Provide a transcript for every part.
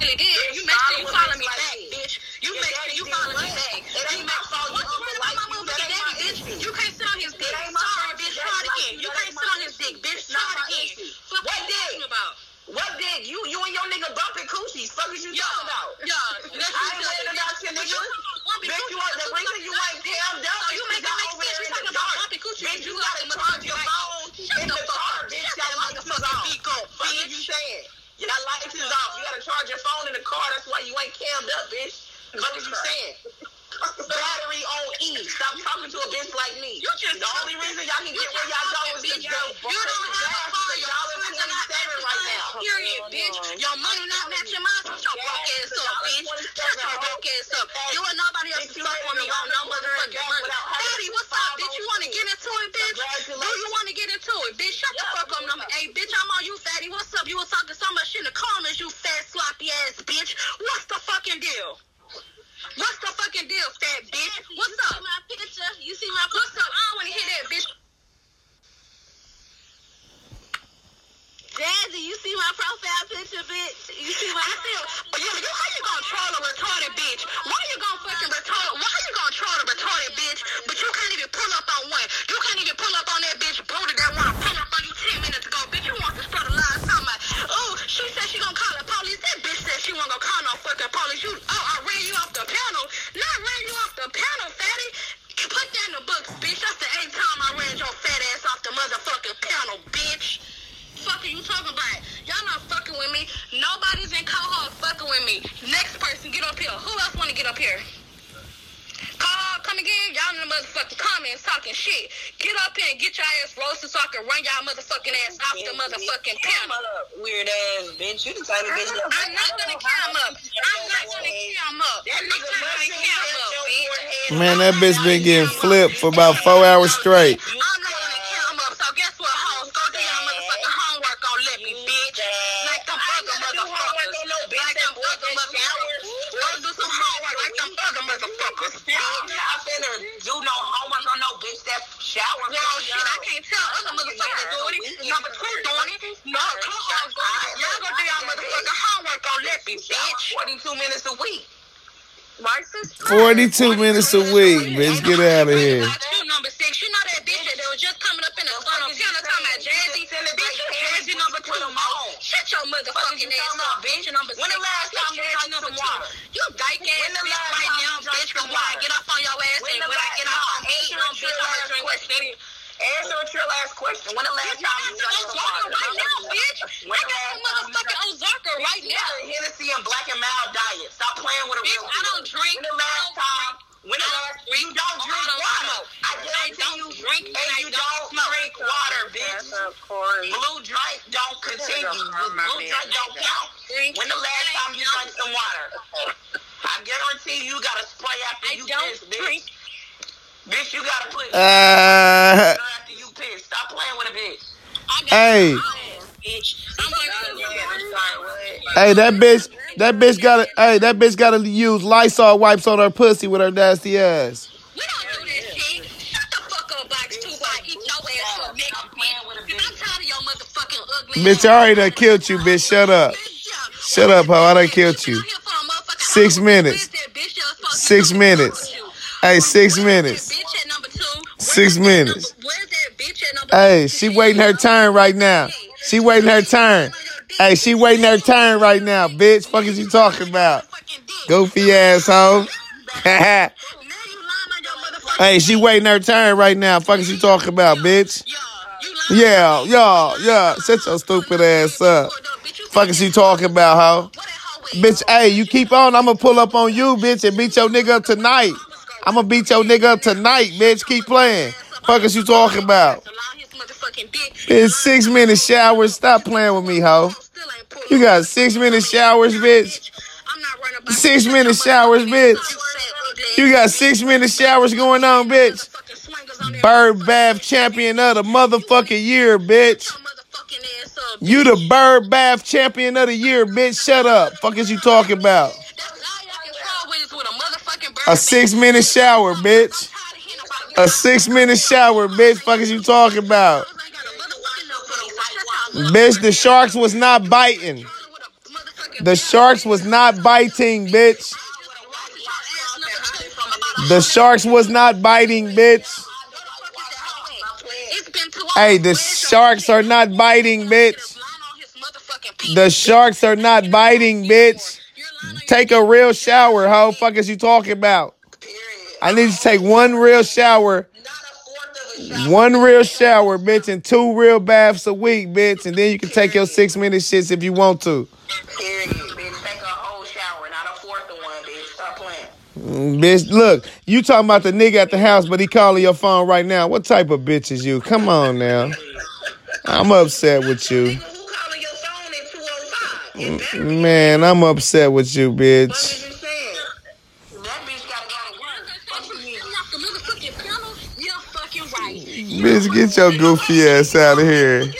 really did. You make sure you follow me back, bitch. You make sure you follow me back. It You ain't make my fault What's your wrong uncle with my you. motherfucking daddy, bitch? You can't sit on his dick. Sorry, bitch. Try it again. You can't sit on his dick, bitch. Try it again. Fuck What you talking about? What dick? You you and your nigga bumping coochies. Fuck is you Yeah, talking about? yeah. I ain't what worried you about your you niggas. Bitch, you want the reason you ain't So is you make it make sense. You talking about bumping coochie. Bitch, You you got gotta charge your phone Shut in the the fuck car, up. bitch. Shut Y'all that lights is motherfucking off. beak up, Fuck is bitch. you saying? Y'all lights is off. You gotta charge your phone in the car. That's why you ain't cammed up, bitch. Fuck is you saying? Battery on E. Stop talking to a bitch like me. You just the only reason y'all can You get where just y'all go talking, is bitch. because You don't have a car. Your dollar money twenty not seven right now. Period, bitch. Your money not matching mine. Shut your broke ass up, bitch. Shut your broke ass up. You and nobody else can fuck with me on no motherfucking money. Daddy, what's up, bitch? You want to get into it, bitch? Do you want to get into it, bitch? Shut the fuck up. Number eight, bitch. I'm on you, fatty. What's up? You was talking so much shit in the comments, you fat sloppy ass bitch. What's the fucking deal? What's the fucking deal, fat bitch? What's up? my picture. You see my What's up? I don't want to hear that, bitch. Jazzy, you see my profile picture, bitch? You see my I feel, but you, you, how you gonna troll a retarded bitch? Why you gonna fucking retard? Why you gonna troll a retarded bitch? But you can't even pull up on You can't even pull up on that motherfucking comments talking shit. Get up here and get your ass roasted so I can run y'all motherfucking ass off the motherfucking panel. Weird ass bitch. You the type of bitch that I'm not gonna cam up. I'm not gonna cam up. That I'm nigga not gonna cam up, bitch. Man, that bitch been getting flipped for about four hours straight. Them other motherfuckers. I'm not finna do no homework on no bitch that shower. Well, shit, I can't tell other motherfuckers doing it. Number two doing it. No, co-hosts doing it. Y'all gonna do y'all motherfucking homework on Lippy, bitch. 42 minutes a week. Right, sis? 42 minutes a week, bitch. Get out of here. Number six. You know that bitch that was just coming up in the sun on piano talking about Jazzy. Bitch, you Jazzy number two. Shut your motherfucking ass up, bitch. Number six. When the last time you Jazzy drank number two. You dyke ass When the bitch bitch. some Cause when I get off on your ass When and the when I get off on no, me, answer you know, a bitch, real I'm gonna drink that question. shit. Answer a trill ass question. When the last Bitch, time you got drank some some Ozarka water? right now, bitch. When I got some motherfucking drank- Ozarka right now. Hennessy and Black and Mild diet. Stop playing with a Bitch, real I don't drink. When the last time? When the I don't last drink. you don't I drink don't water? smoke. I I guarantee don't you drink and and you don't don't smoke. drink water, bitch. Blue drink don't continue. Blue drink don't count. When the last time you drank some water? I guarantee you got a spray after I you don't piss, bitch. drink. Bitch, you gotta put Uh, after you piss. Stop playing with a bitch. I got Hey. bitch. I'm gonna hey, that bitch, that bitch gotta, hey, that bitch gotta use Lysol wipes on her pussy with her nasty ass. We don't do this shit. Shut the fuck up, Box 2 by eat your ass up next, bitch. Cause I'm tired of your motherfucking ugly Bitch, I already done killed you, bitch. Shut up. Shut up, hoe. I done killed you. Six minutes. Six minutes. Hey, six minutes. Six minutes. Hey, she waiting her turn right now. She waiting her turn. Hey, she waiting her turn right now, bitch. Fuck is you talking about? Goofy asshole. hey, she waiting her turn right now. Fuck is you talking about, bitch? Yeah, y'all, yeah, yeah. Shut your stupid ass up. Fuck is you talking about, hoe? Bitch, hey, you keep on. I'ma pull up on you, bitch, and beat your nigga up tonight. I'ma beat your nigga up tonight, bitch. Keep playing. Fuck is you talking about? Bitch, six minute showers. Stop playing with me, hoe. You got six minute showers, bitch. Six minute showers, bitch. You got six minute showers going on, bitch. Bird bath champion of the motherfucking year, bitch. You the bird bath champion of the year, bitch. Shut up. Fuck is you talking about? A six minute shower, bitch. A six minute shower, bitch. Fuck is you talking about? Bitch, the sharks was not biting. The sharks was not biting, bitch. The sharks was not biting, bitch. It's been two Hey, the sharks are not biting, bitch. Lying on his motherfucking penis. The sharks are not biting, bitch. You're lying on Take a real shower. How fuck is you talking about? I need to take one real shower, Not a fourth of a shower. one real shower, bitch, and two real baths a week, bitch, and then you can take your six minute shits if you want to. Bitch, look, you talking about the nigga at the house, but he calling your phone right now. What type of bitch is you? Come on now. I'm upset with you. Man, I'm upset with you, bitch. Bitch, get your goofy ass out of here.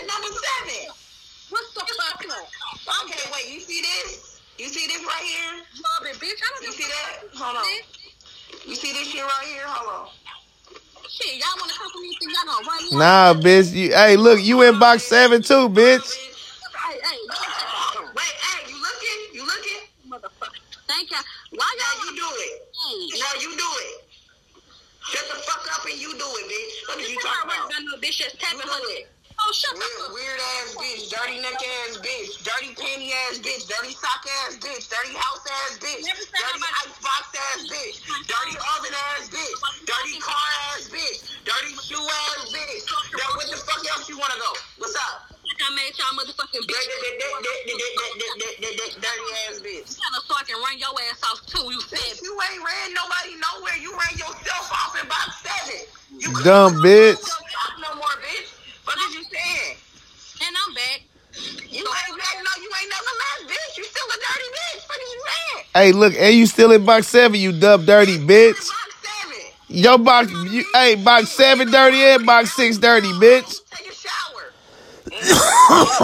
You see this shit right here? Hold on. Shit, y'all want to come for me? Think y'all gonna run me? Nah, bitch. You, hey, look, you in box seven too, bitch. Hey, hey, Wait, hey, you looking? You looking? motherfucker. Thank you. Why y'all? you do it. Hey, No, you do it. Shut the fuck up and you do it, bitch. What are you talking about? I know bitch just tapping You her do leg. Oh, shut the Weird, fuck weird ass bitch, dirty neck ass bitch, dirty panty ass bitch, dirty sock ass bitch, dirty house ass bitch, dirty Dumb bitch. No more, bitch. What is you saying? And I'm back. You ain't back, no, you ain't never left, bitch. You still a dirty bitch. What are you saying? Hey, look, and you still in box seven, you dub dirty bitch. Your box, you, hey, box seven dirty and box six dirty, bitch. Take a shower.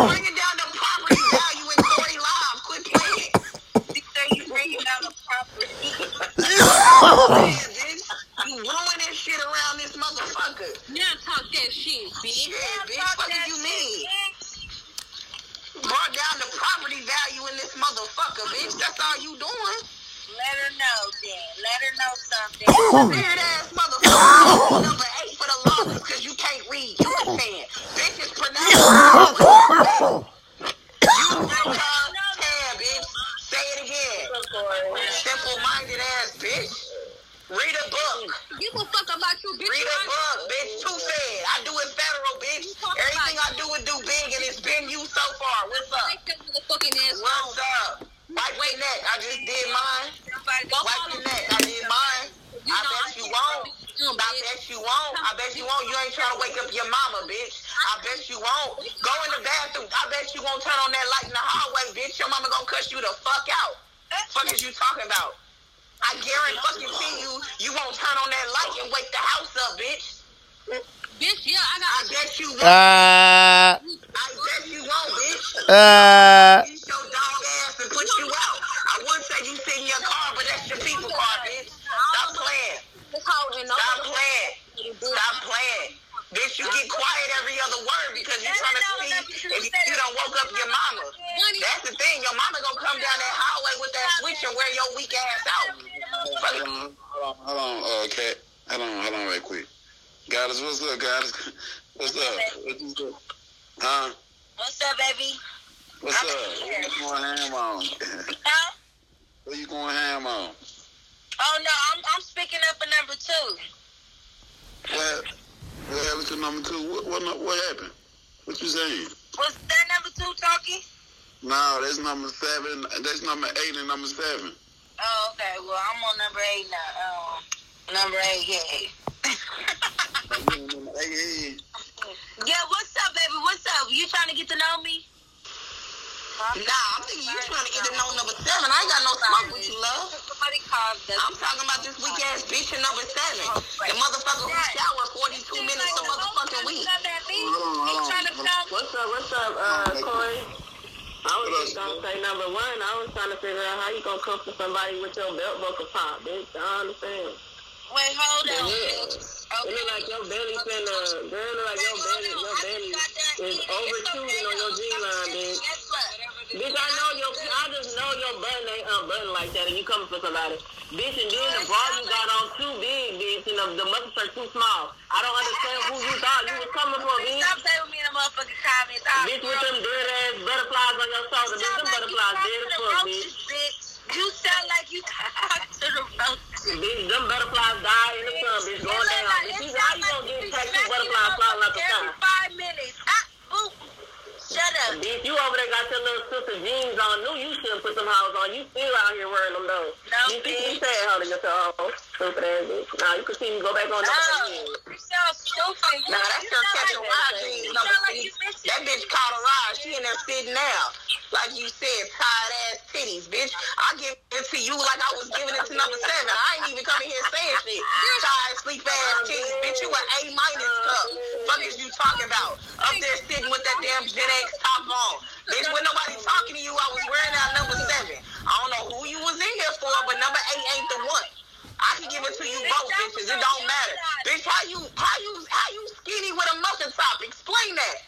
bringing down the property value in Tory Live. Quit playing. You say you bringing down the property. Yeah, bitch. You ruining shit around this motherfucker. Now talk that shit, bitch. Yeah, bitch. What do you mean? Brought down the property value in this motherfucker, bitch. That's all you doing. Let her know then. Let her know something. Weird ass motherfucker. won't. I bet you won't. You ain't trying to wake up your mama, bitch. I bet you won't. Go in the bathroom. I bet you won't turn on that light in the hallway, bitch. Your mama gonna cuss you the fuck out. Fuck is you talking about? I guarantee fucking see you. You won't turn on that light and wake the house up, bitch. Bitch, yeah, I got. I got bet you won't. Ah, I bet you won't, bitch. ah. Beat your dog ass and put you out. I would say you sit in your car, but that's your people car, bitch. Stop playing. this hoe and no Stop playing. Stop playing. Bitch, you get quiet every other word because you're trying to see if you don't woke up your mama. That's the thing. Your mama gonna come down that hallway with that switch and wear your weak ass out. Hold on, hold on, hold on, uh, Cat. Hold on, hold on, right quick. Goddess, what's up, Goddess? What's up? What's up? Huh? What's up, baby? What's up? What you going ham on? Huh? what you going ham on? Oh no, I'm I'm speaking up for number two. What? What happened to number two? What, what, what happened? What you saying? Was that number two talking? No, that's number seven. That's number eight and number seven. Oh, okay. Well, I'm on number eight now. Um, number eight, yeah. Number eight, yeah, what's up, baby? What's up? You trying to get to know me? Nah, I'm thinking you trying to get to know number seven. I ain't got no smoke with you, love. Somebody. I'm talking about this weak ass bitch in number seven. The motherfucker who shower 42 minutes a motherfucking week. Hold on, hold on, hold on. What's up? What's up, uh, Corey? I was just gonna say number one. I was trying to figure out how you gonna come for somebody with your belt buckle pop, bitch. I understand. Wait, hold on. Yeah. bitch. It look like your belly finna, girl. Look like your belly, your belly is over shooting on your G line, bitch. Bitch, I know your, I just know your button ain't unbuttoned like that, and you coming for somebody. Bitch, and then the bra you got on too big, bitch, and the, the are too small. I don't understand who you thought you was coming for, bitch. Stop playing with me in the motherfucking comments. Bitch, with them dead ass butterflies on your shoulder, bitch, them butterflies dead as fuck, bitch. You sound like you talk to the roaches. Bitch, them butterflies die in the sun, bitch, going down. Bitch, how you gonna get take two butterflies flying like a Every five minutes. Ah, boop. Shut up. Bitch, you over there got your little sister jeans on. Knew you shouldn't put them hoes on. You still out here wearing them though. No, you see you said holding yourself. Stupid ass bitch. Nah, you can see me go back on No, that. Stupid. Nah, that's your catching ride jeans number six. That bitch caught a ride. She in there sitting now. Like you said, tired ass titties, bitch. I give it to you like I was giving it to number seven. I ain't even coming here saying shit. Tired sleep ass titties, bitch. You an A minus cup. Fuck is you talking about? Up there sitting with that damn Gen X top on. Bitch, when nobody talking to you, I was wearing out number seven. I don't know who you was in here for, but number eight ain't the one. I can give it to you both, bitches. It don't matter. Bitch, how you how you how you skinny with a muffin top? Explain that.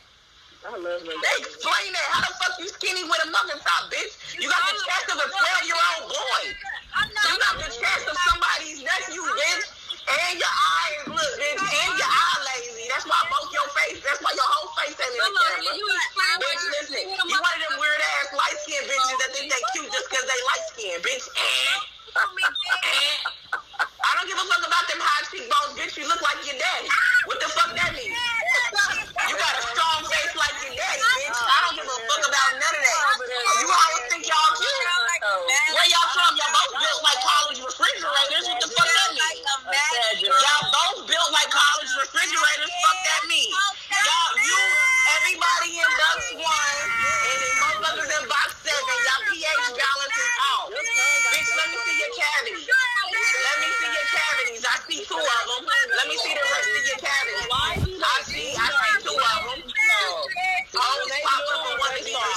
I love them. They explain that. How the fuck you skinny with a muffin top, bitch? You got the chest of a 12 year old boy. You got the chest of somebody's nephew, bitch. And your eyes, look, bitch. And your eye lazy. That's why both your face, that's why your whole face ain't in the camera. Bitch, listen. You one of them weird ass light skinned bitches that think they cute just because they light skinned, bitch. I don't give a fuck about them high cheekbones, bitch. You look like your daddy. What the fuck that mean? You got a strong face like your daddy, bitch. I don't give a fuck about none of that. You always think y'all cute. Where y'all from? Y'all both built like college refrigerators. What the fuck that mean? Y'all both built like college refrigerators. Fuck that mean? Y'all, you, everybody in box one, and then motherfuckers in box seven, y'all pH balance is off. Bitch, let me see your cavities. Let me see your cavities. I see two of them. Let me see the rest of your cavities. I see, I see two of them. Always pop up on one of these. I'm,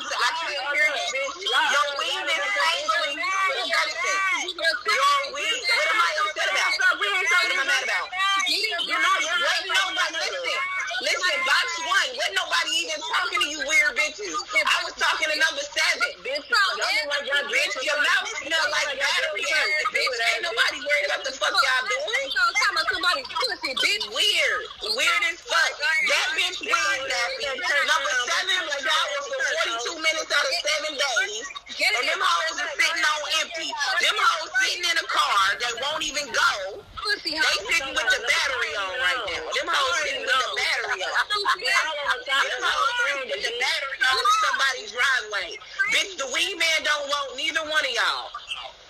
I can't hear you, bitch. Your weed is tangling. Listen, your weed. What am I upset about? What am I mad about? You're not. What nobody? Listen, listen. Box one. What talking to you, weird bitches? I was talking to number seven. Bitch, bitch, your mouth smell like battery acid, bitch. Ain't nobody worried about the fuck y'all doing. Pussy, bitch. Weird, weird as fuck. That bitch weird nasty. Number seven was shower for 42 minutes out of seven days. And them hoes are sitting on empty. Them hoes sitting in a car that won't even go. They sitting with the battery on right now. Them hoes sitting with the battery the somebody's driveway. Bitch, the weed man don't want neither one of y'all.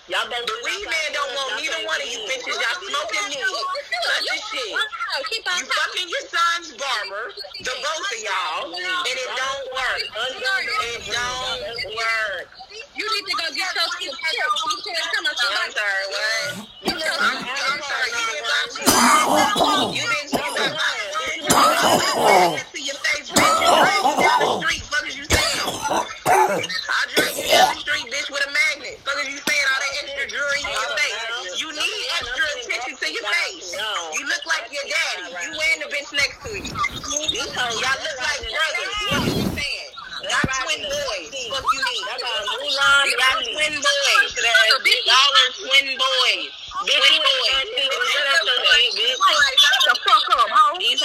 Y'all The weed man don't want neither one of you bitches. Y'all smoking a shit. You fucking your son's barber, the both of y'all, and it don't work. It don't work. You need to go get your shit I'm sorry, what? I'm, sorry, I your face. You down the street. Fuck you saying? I you down the street, bitch, with a magnet. Fuck you all that extra jewelry in your face? You need extra attention to your face. You look like your daddy. You and the bitch next to you. Y'all look like brothers. What is you saying? Twin boys. You need. Y'all twin boys. Y'all are twin boys. Twin boys.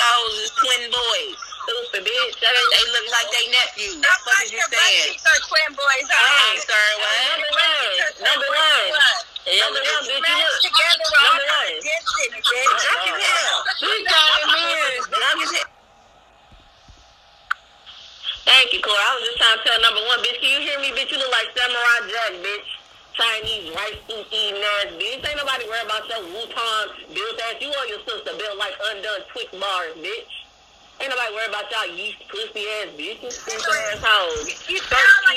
Hoes twin boys. Stupid bitch. That ain't, they look like they nephews. What the fuck is you saying? twin boys. I'm sorry, what? Number one. Number one, bitch. You look. Together, Number one. Drunk as hell. She got me. Drunk as hell. Thank you, Corey. I was just trying to tell number one, bitch. Can you hear me, bitch? You look like Samurai Jack, bitch. Chinese rice eating ass, bitch. Ain't nobody worried about your Wu-Tang built ass. You or your sister built like undone Twix bars, bitch. Ain't nobody worried about y'all yeast pussy ass bitches, stupid ass hoes. Thirsty